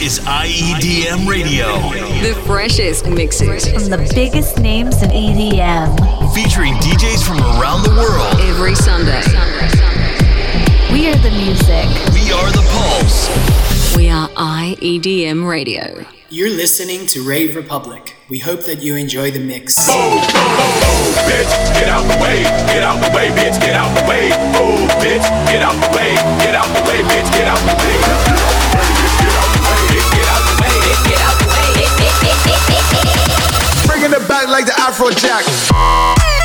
is IEDM Radio. The freshest mixes from the biggest names in EDM. Featuring DJs from around the world. Every Sunday. We are the music. We are the pulse. We are IEDM Radio. You're listening to Rave Republic. We hope that you enjoy the mix. Oh, oh, oh, bitch, get out the way, get out the way, bitch, get out the way. Oh, bitch, get out the way, get out the way, bitch, get out the way. Bringing the back like the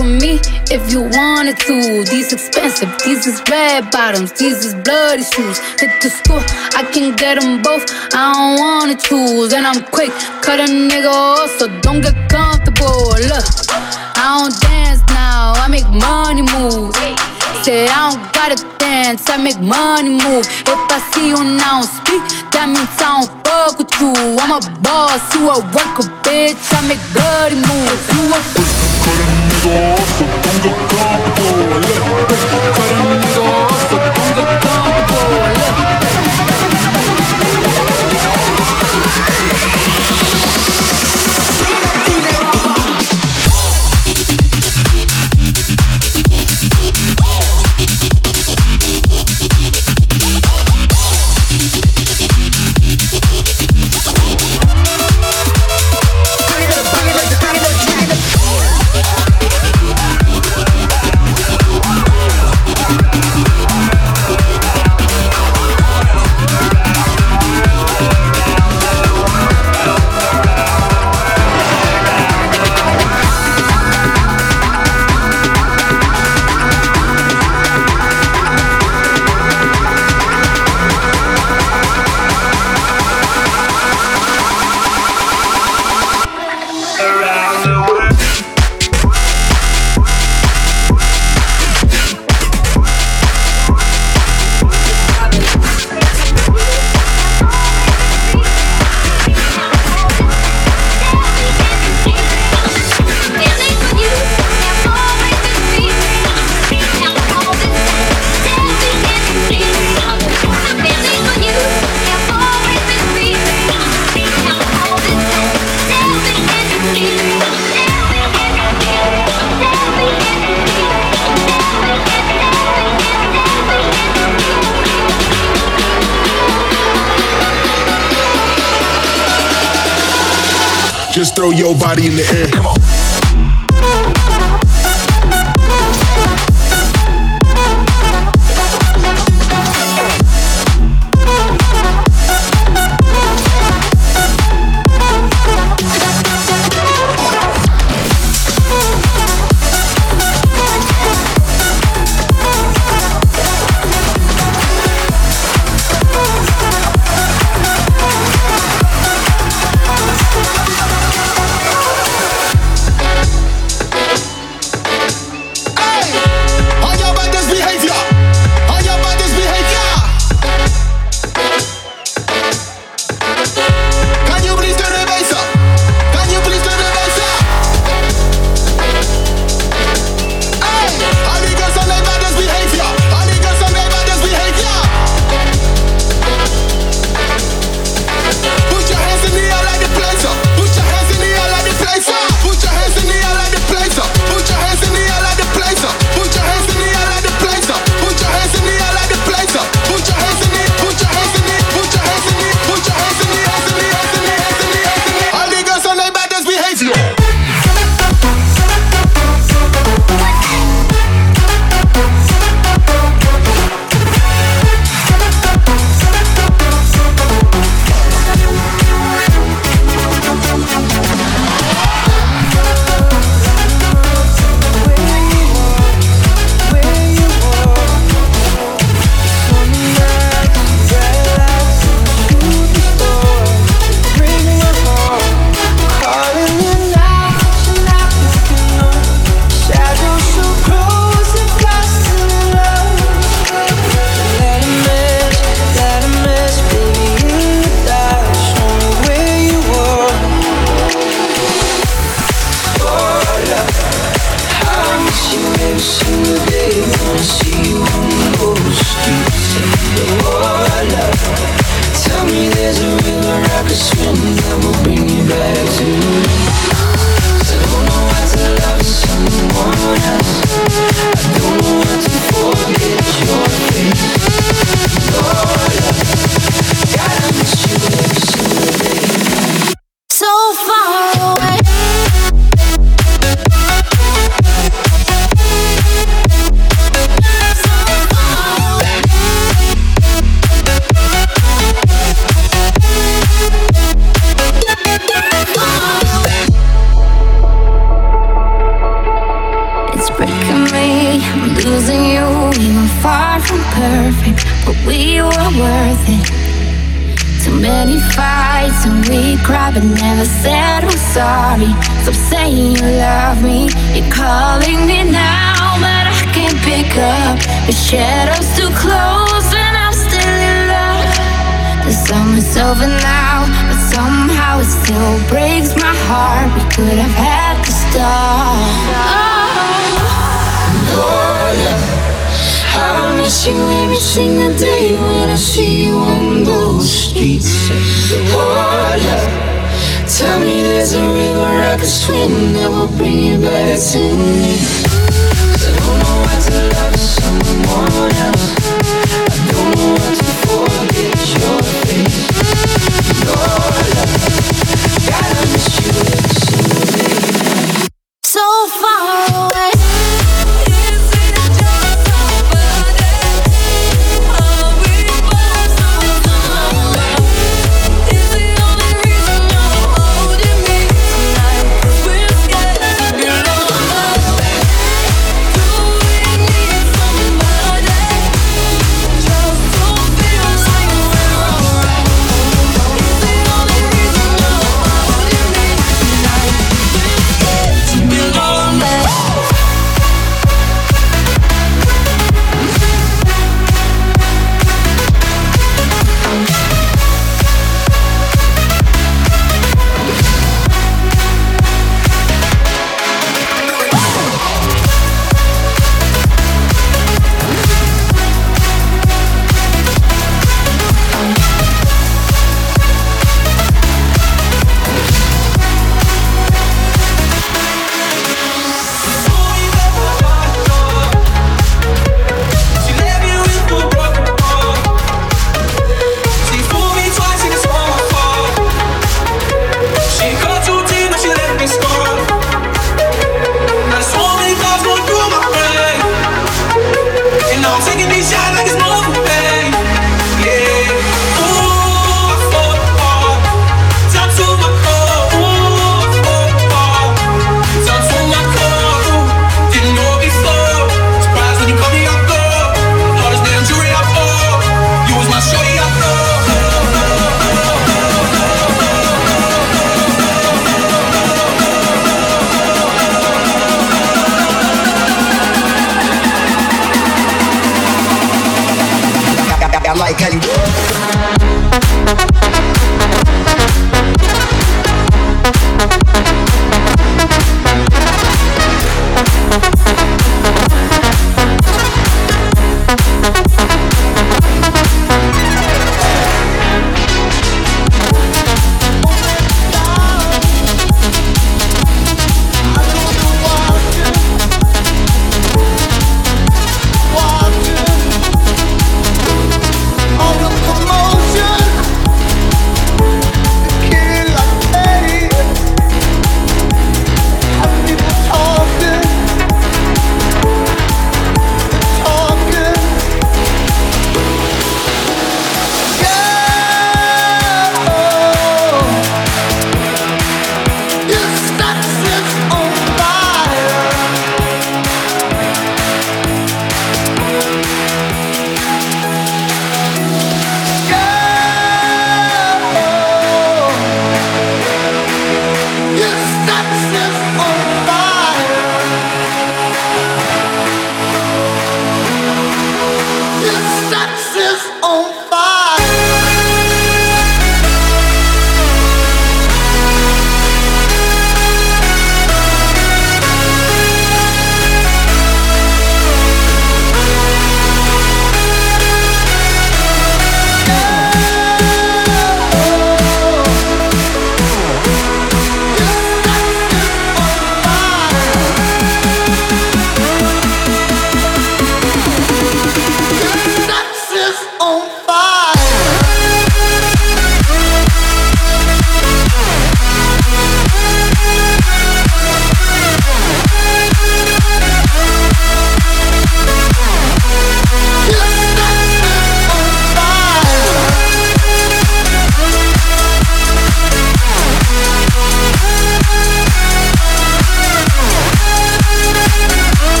Afrojack. if you wanted to. These expensive, these is red bottoms, these is bloody shoes. Hit the school, I can get them both. I don't wanna choose, and I'm quick, cut a nigga off, so don't get comfortable. Look, I don't dance now, I make money move. Say I don't gotta dance, I make money move. If I see you now speak, that means I don't fuck with you. I'm a boss, you a worker, bitch. I make bloody moves. You a nigga off, so don't get comfortable. Cut a nigga off, so don't get comfortable.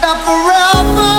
forever.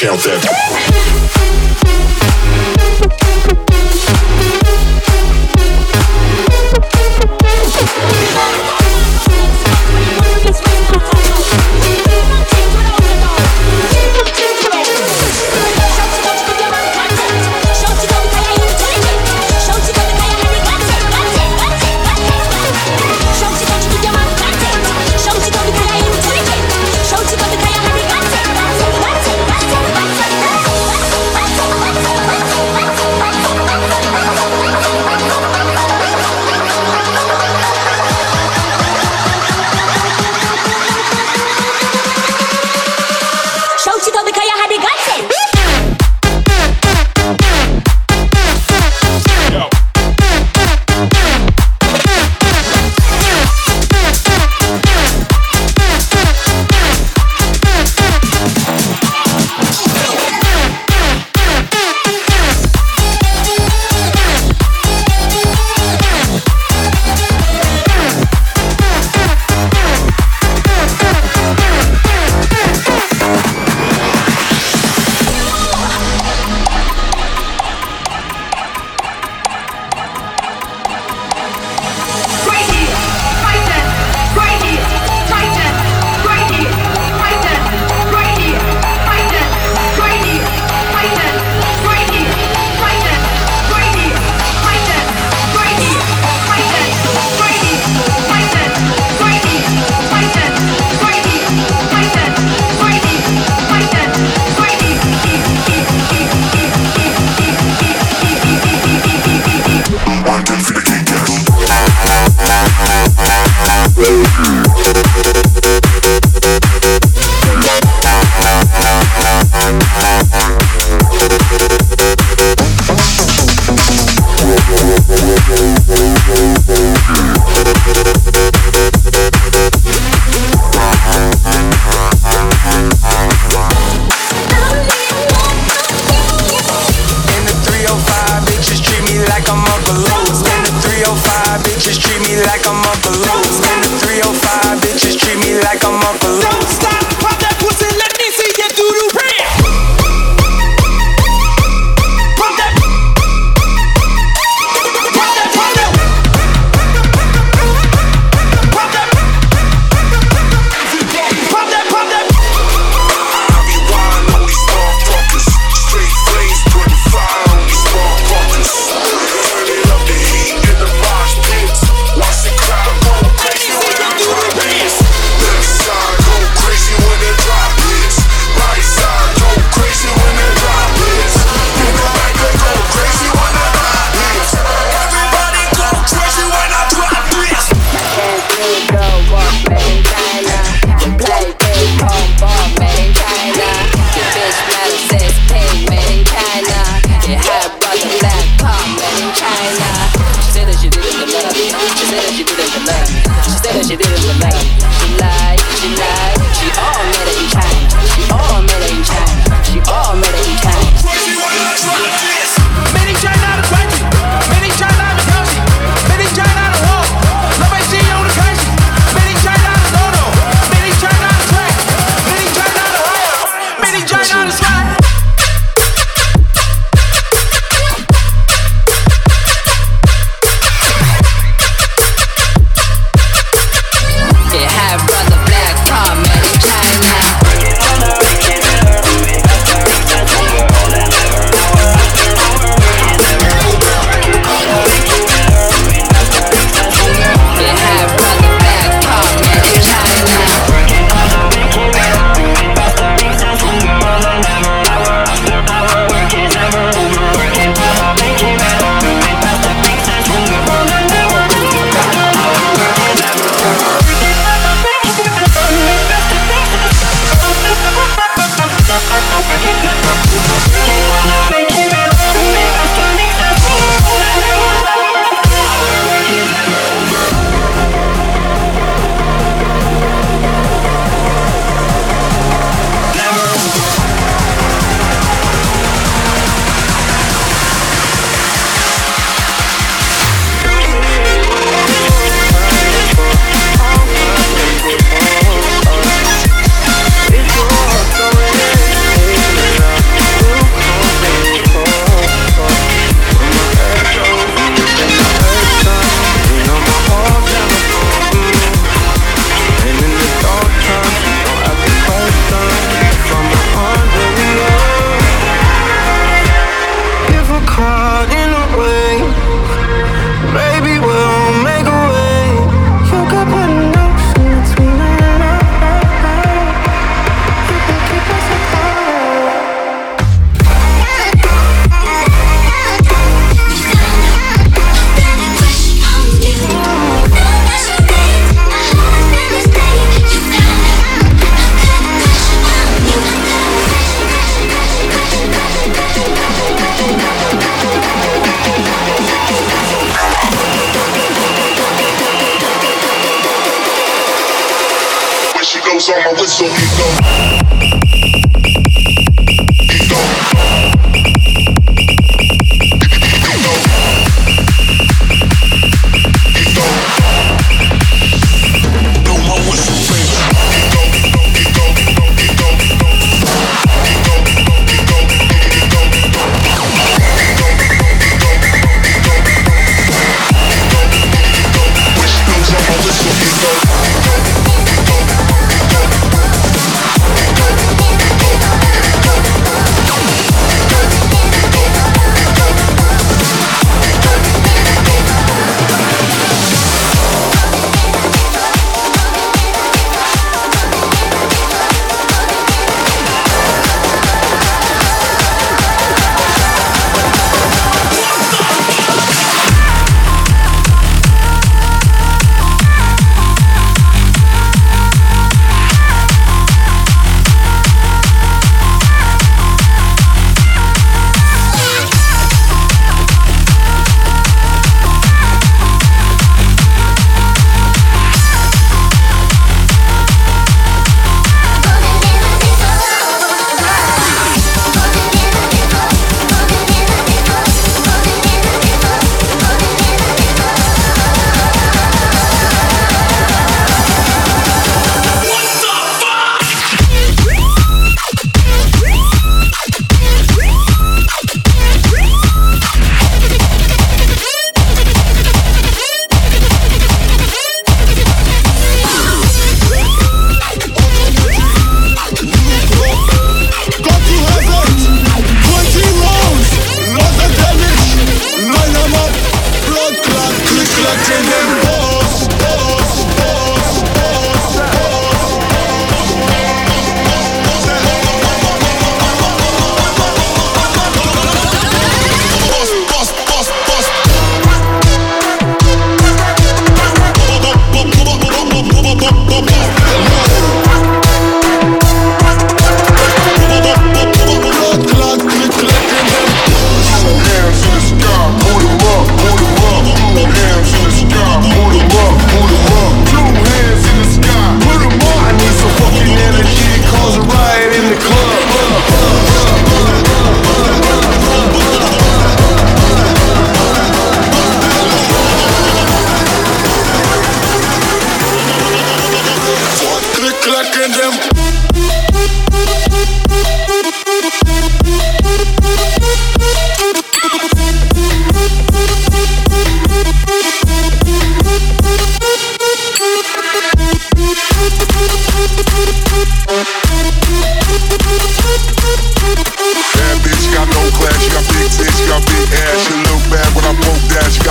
Count that. She lied, she lied, she all mad.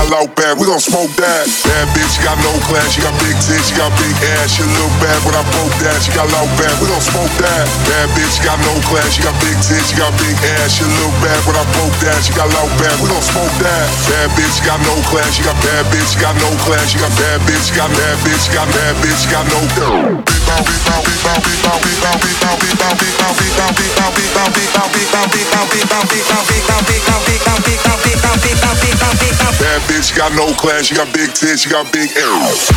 Loud bad. We gon' smoke that. Bad bitch, got no class, she got big tits, she got big ass. She look bad when I poke that, she got loud bad. We gon' smoke that. Bad bitch, got no class, she got big tits, she got big ass. She look bad when I poke that, she got loud bad. We gon' smoke that. Bad bitch, got no class, she got bad bitch, got no class, she got bad bitch, got bad bitch, got bad bitch, got no. Bad bitch, got no class, she got big tits, she got big ass.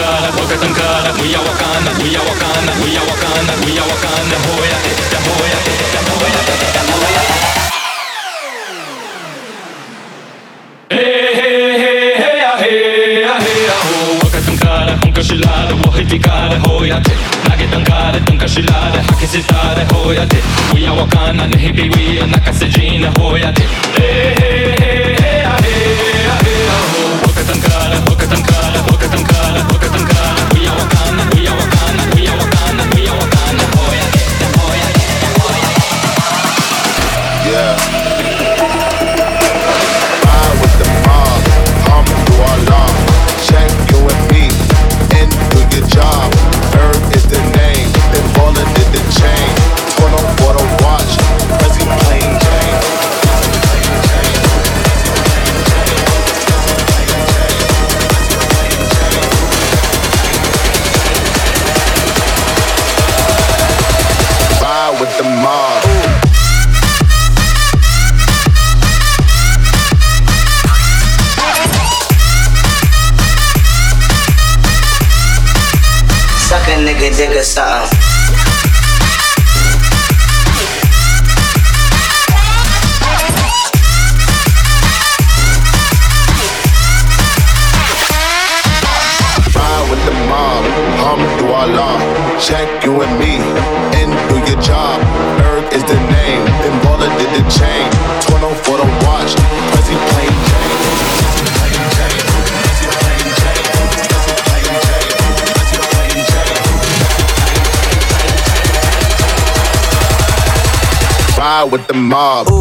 tankara boca tankara muya wakana muya wakana muya wakana muya wakana hoya ya hoya ya hoya ya hoya Hey hey hey hey ya hey ya hey ya ho boca tankara unka shilada wahiti kara hoya te nage tankara tunka shilada hakisitara hoya te muya wakana nahi biwi nakasejina hoya te Hey hey hey hey ya hey ya hey ya ho boca tankara boca tankara with the mob.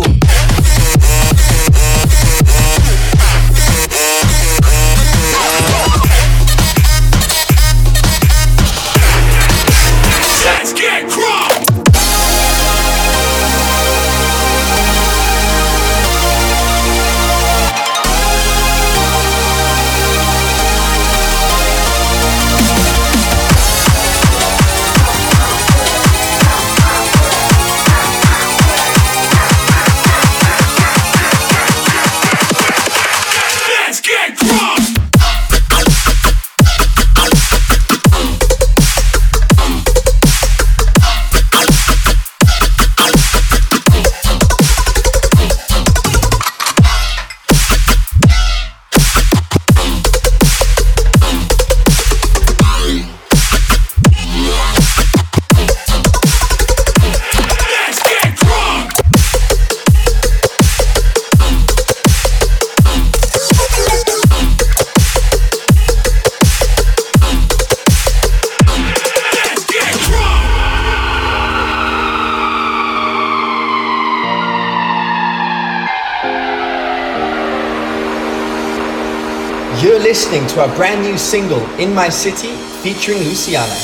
To our brand new single, In My City, featuring Luciana.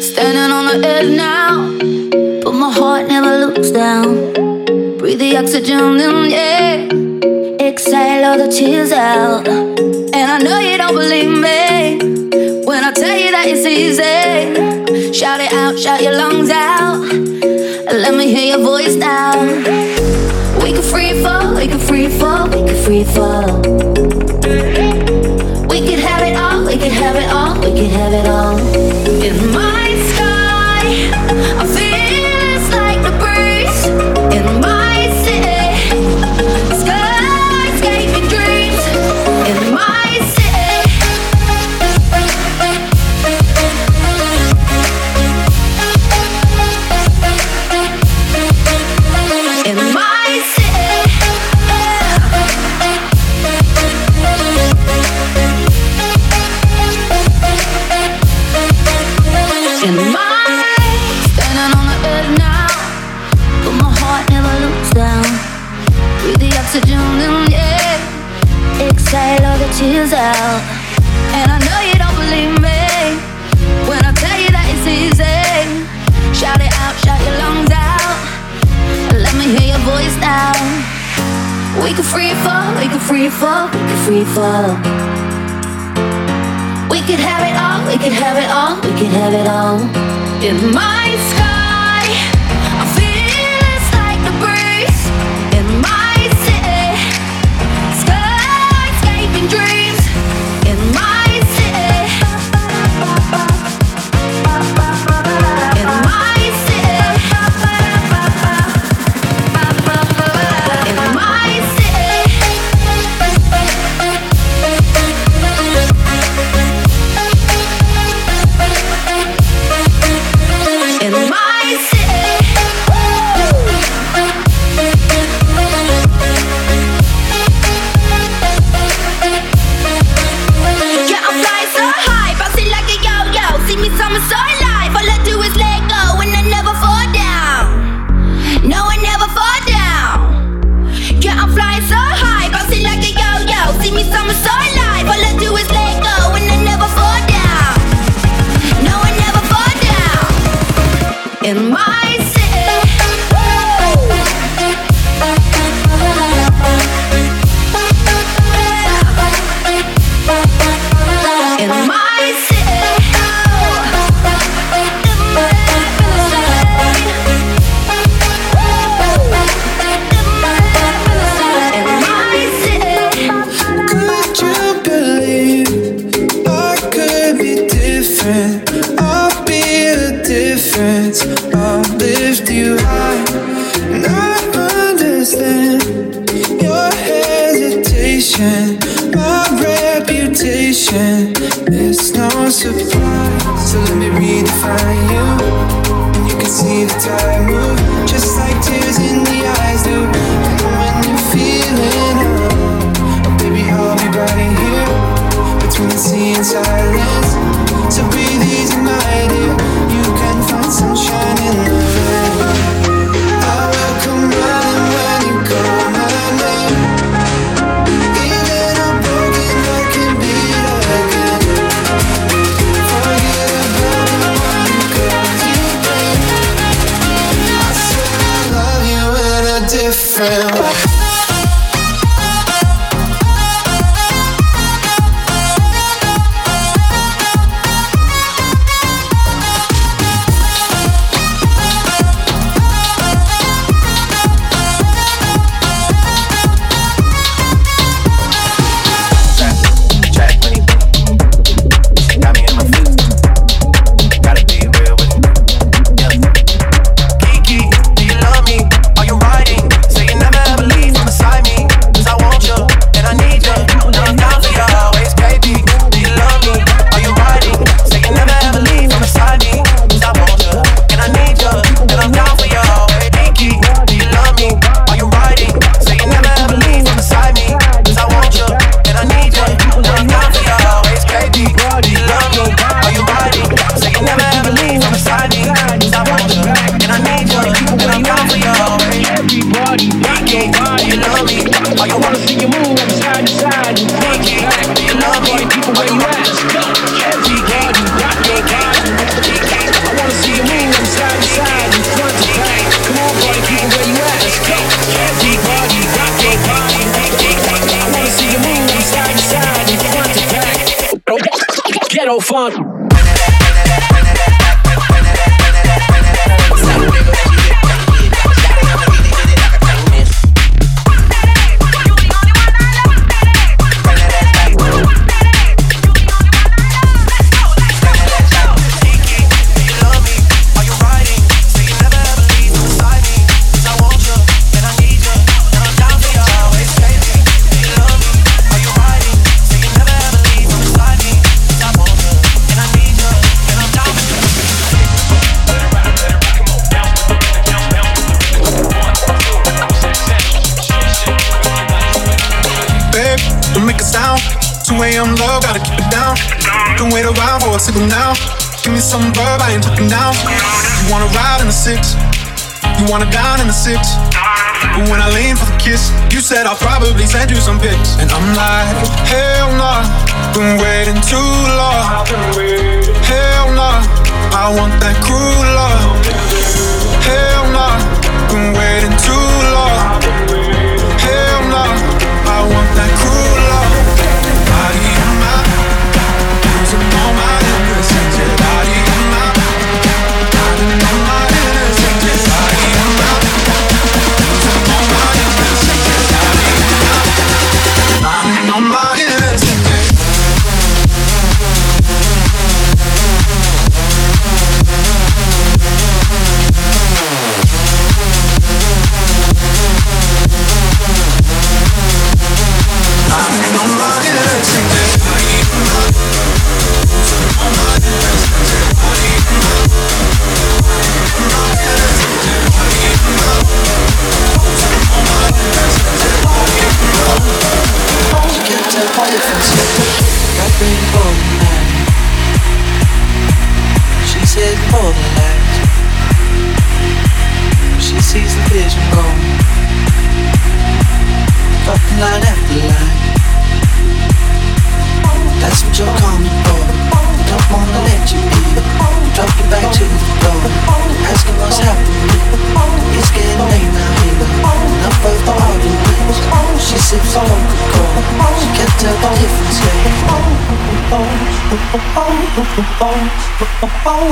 Standing on the edge now, but my heart never looks down. Breathe the oxygen in, yeah. Exhale all the tears out. And I know you don't believe me when I tell you that it's easy. Shout it out, shout your lungs out. Let me hear your voice now. We can free fall, we can free fall, we can free fall. Have it all. We could have it all, we could have it all, we could have it all. In my sky, wanna down in the six. But when I lean for the kiss, you said I'll probably send you some pics. And I'm like, hell nah, been waiting too long. Hell nah, I want that cruel love. Hell nah, been waiting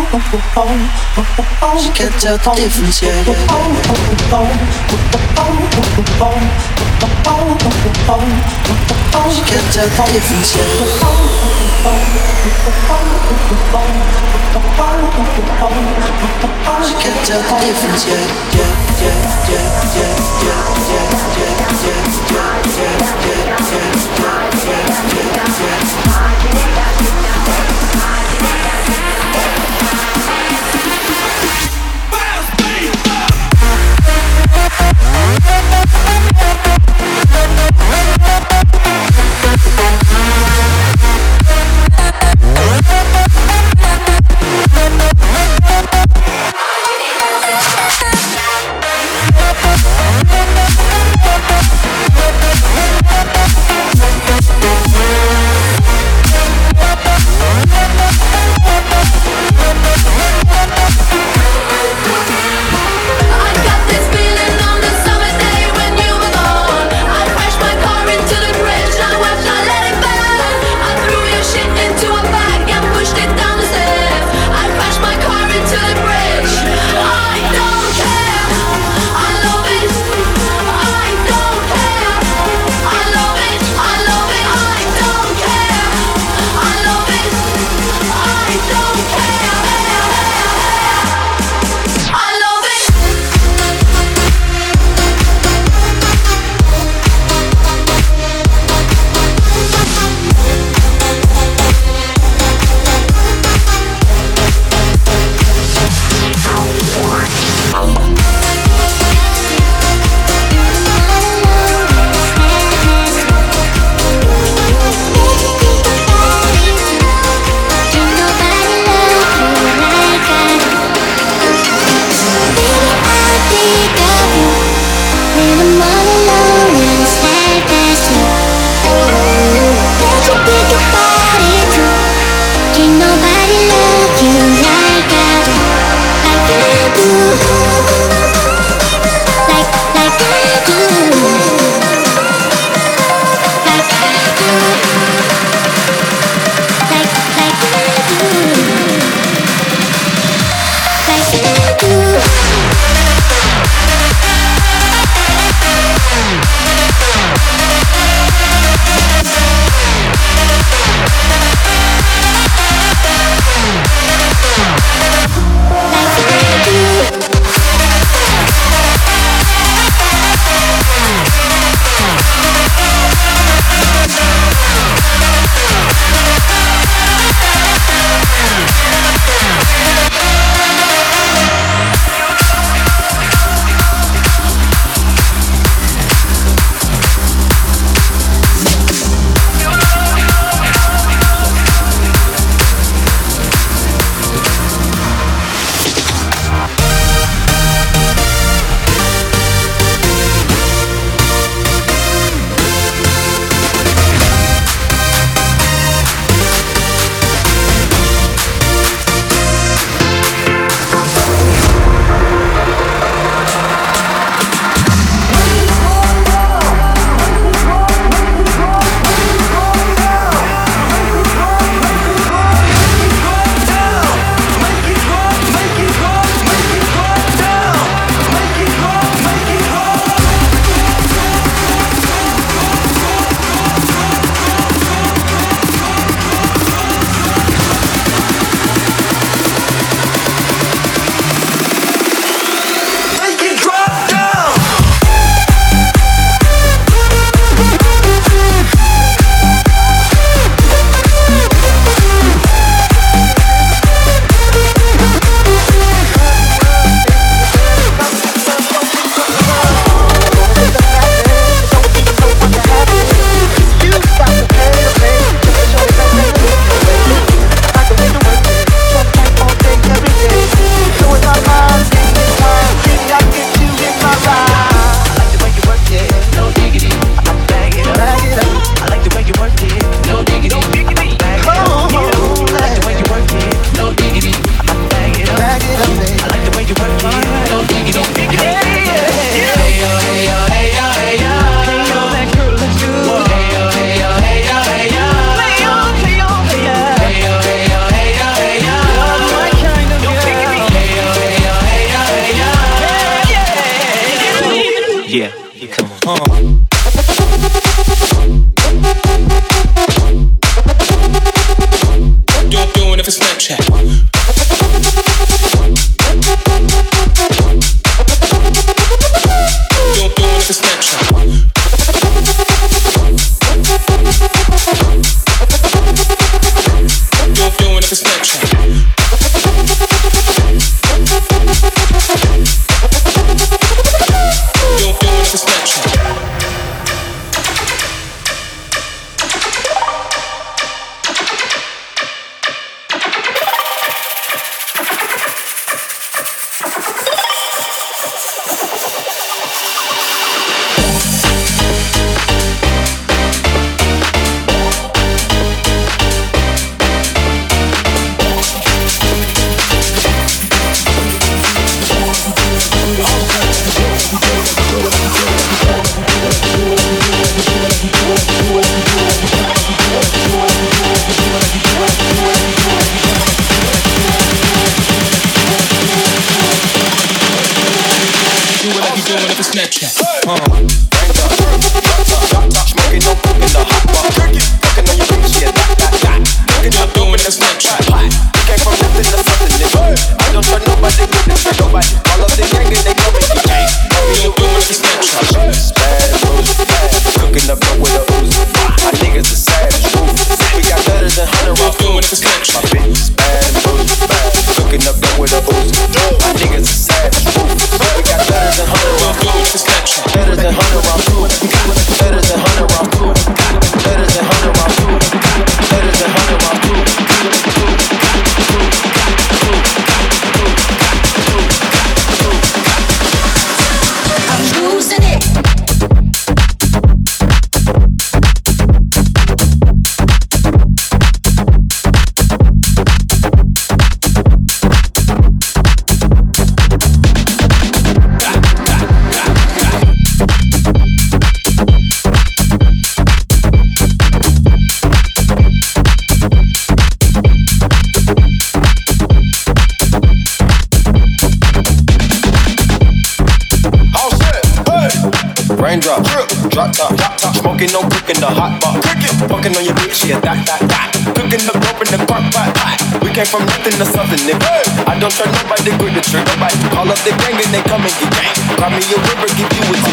She can't tell the difference, yeah. She can't tell the difference, yeah. She can't tell the difference, yeah, yeah. We'll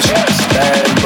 chest and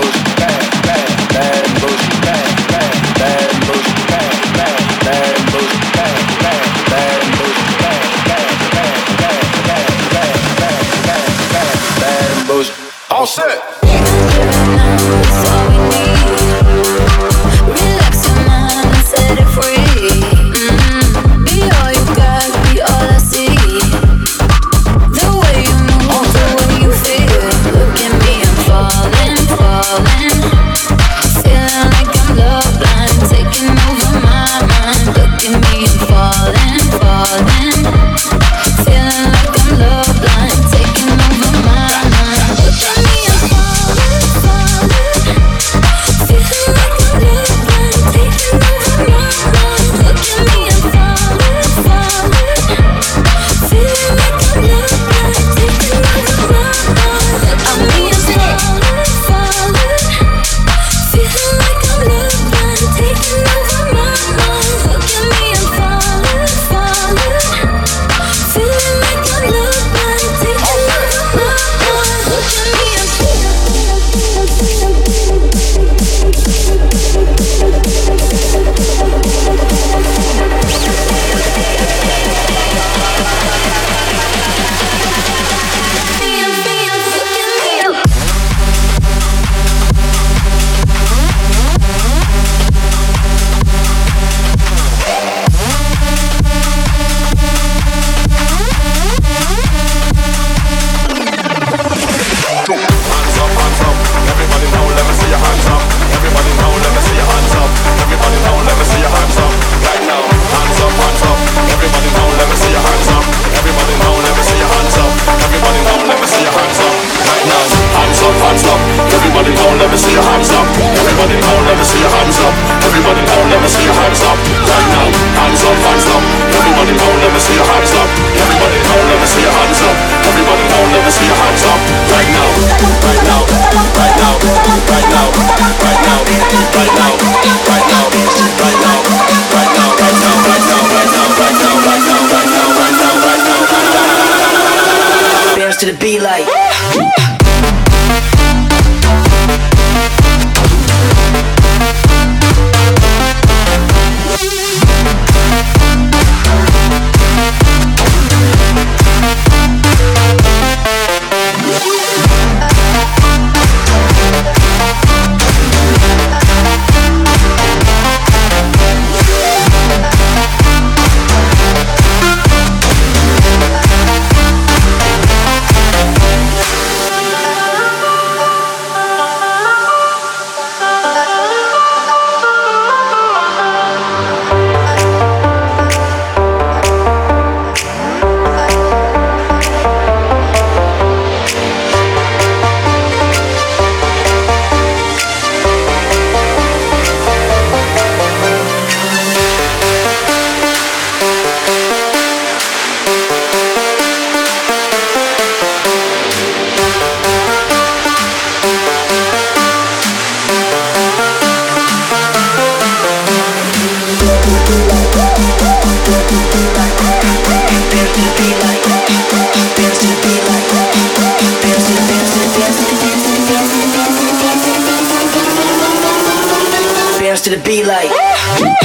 to the beat like.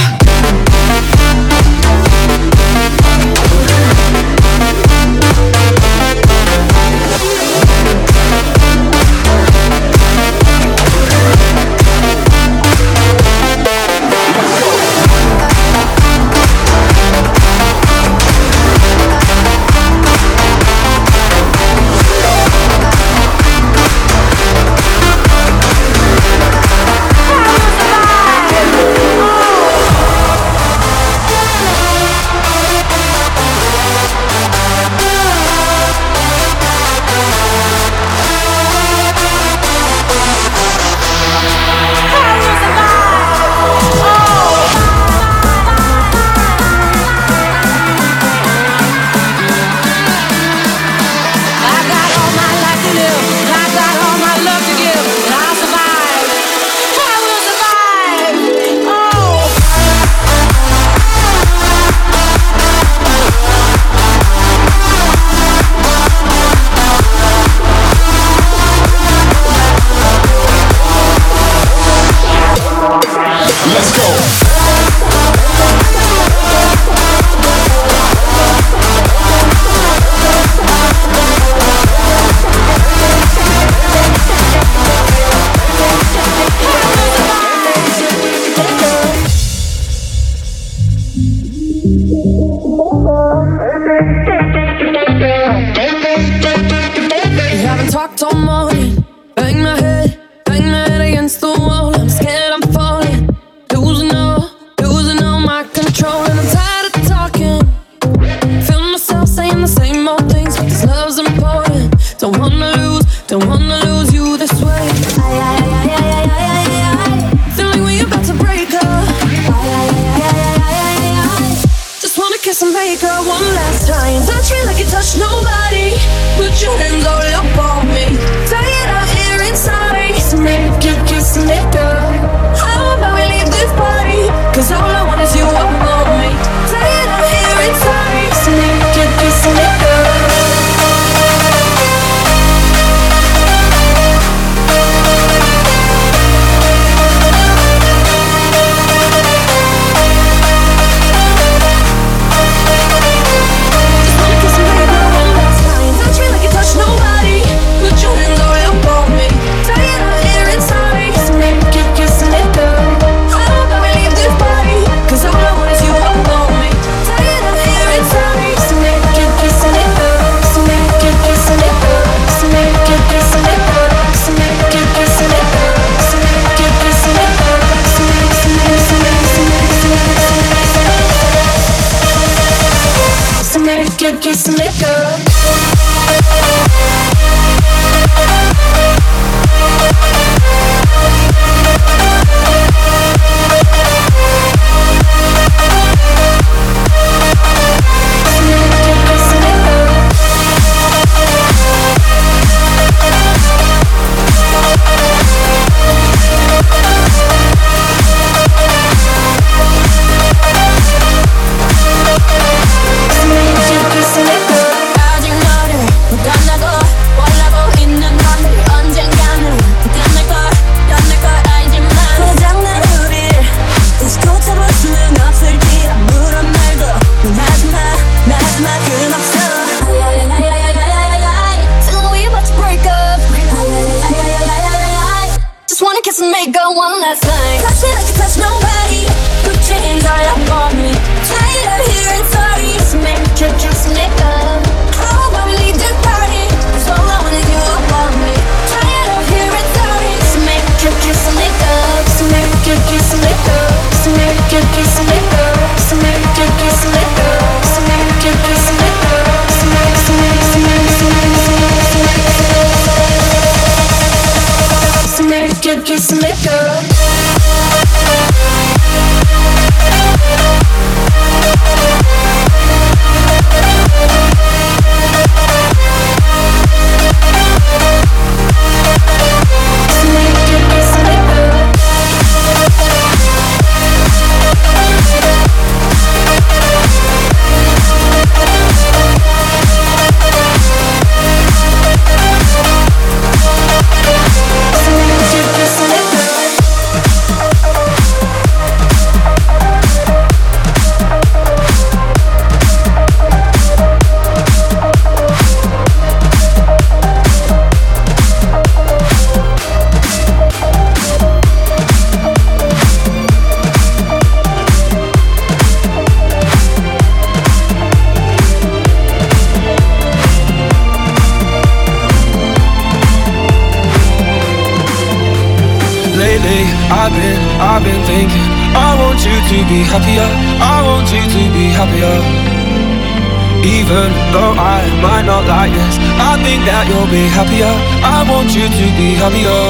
I think that you'll be happier. I want you to be happier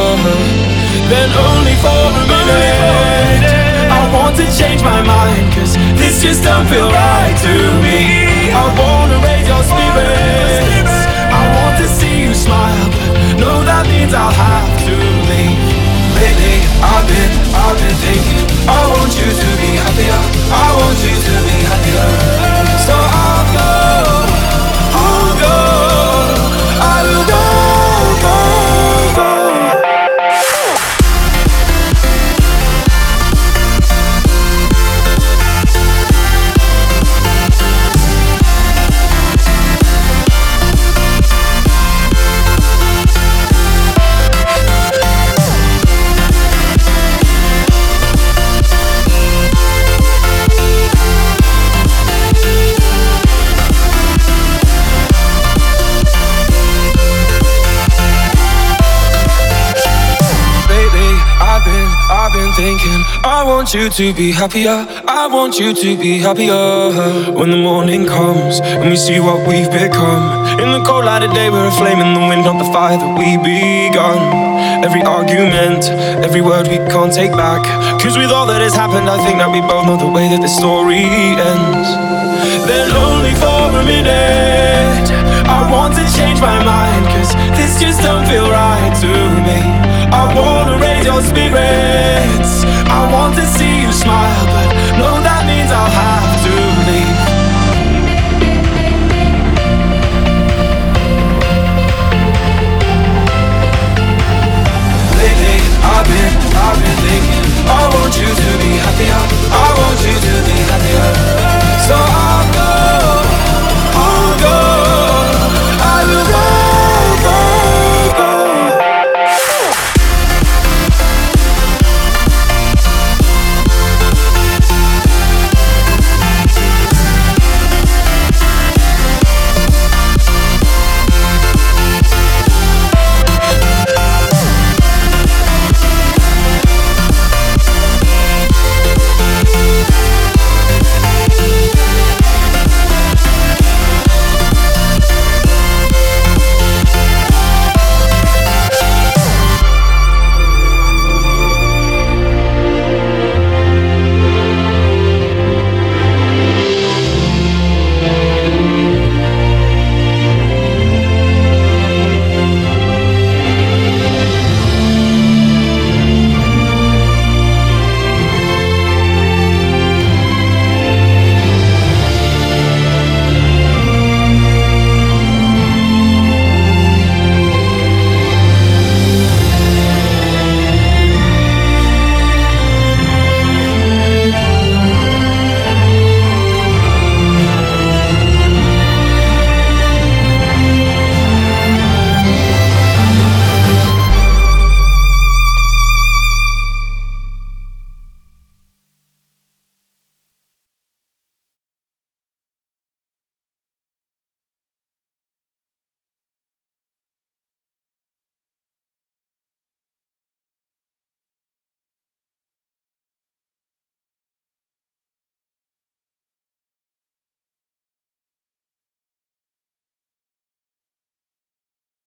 Then only for a minute. I want to change my mind Cause this just don't feel right to me. I wanna raise your spirits. I want to see you smile But no, that means I'll have to leave Lately I've been, I've been thinking. I want you to be happier. I want you to be happier. Want you to be happier. I want you to be happier. When the morning comes and we see what we've become. In the cold light of day, we're a flame in the wind, not the fire that we begun. Every argument, every word we can't take back. Cause with all that has happened, I think that we both know the way that this story ends. Then only for a minute, I want to change my mind. Cause this just don't feel right to me. I wanna raise your spirits. I want to see you smile, but no, that means I'll have to leave. Lately, I've been, I've been thinking. I want you to be happier.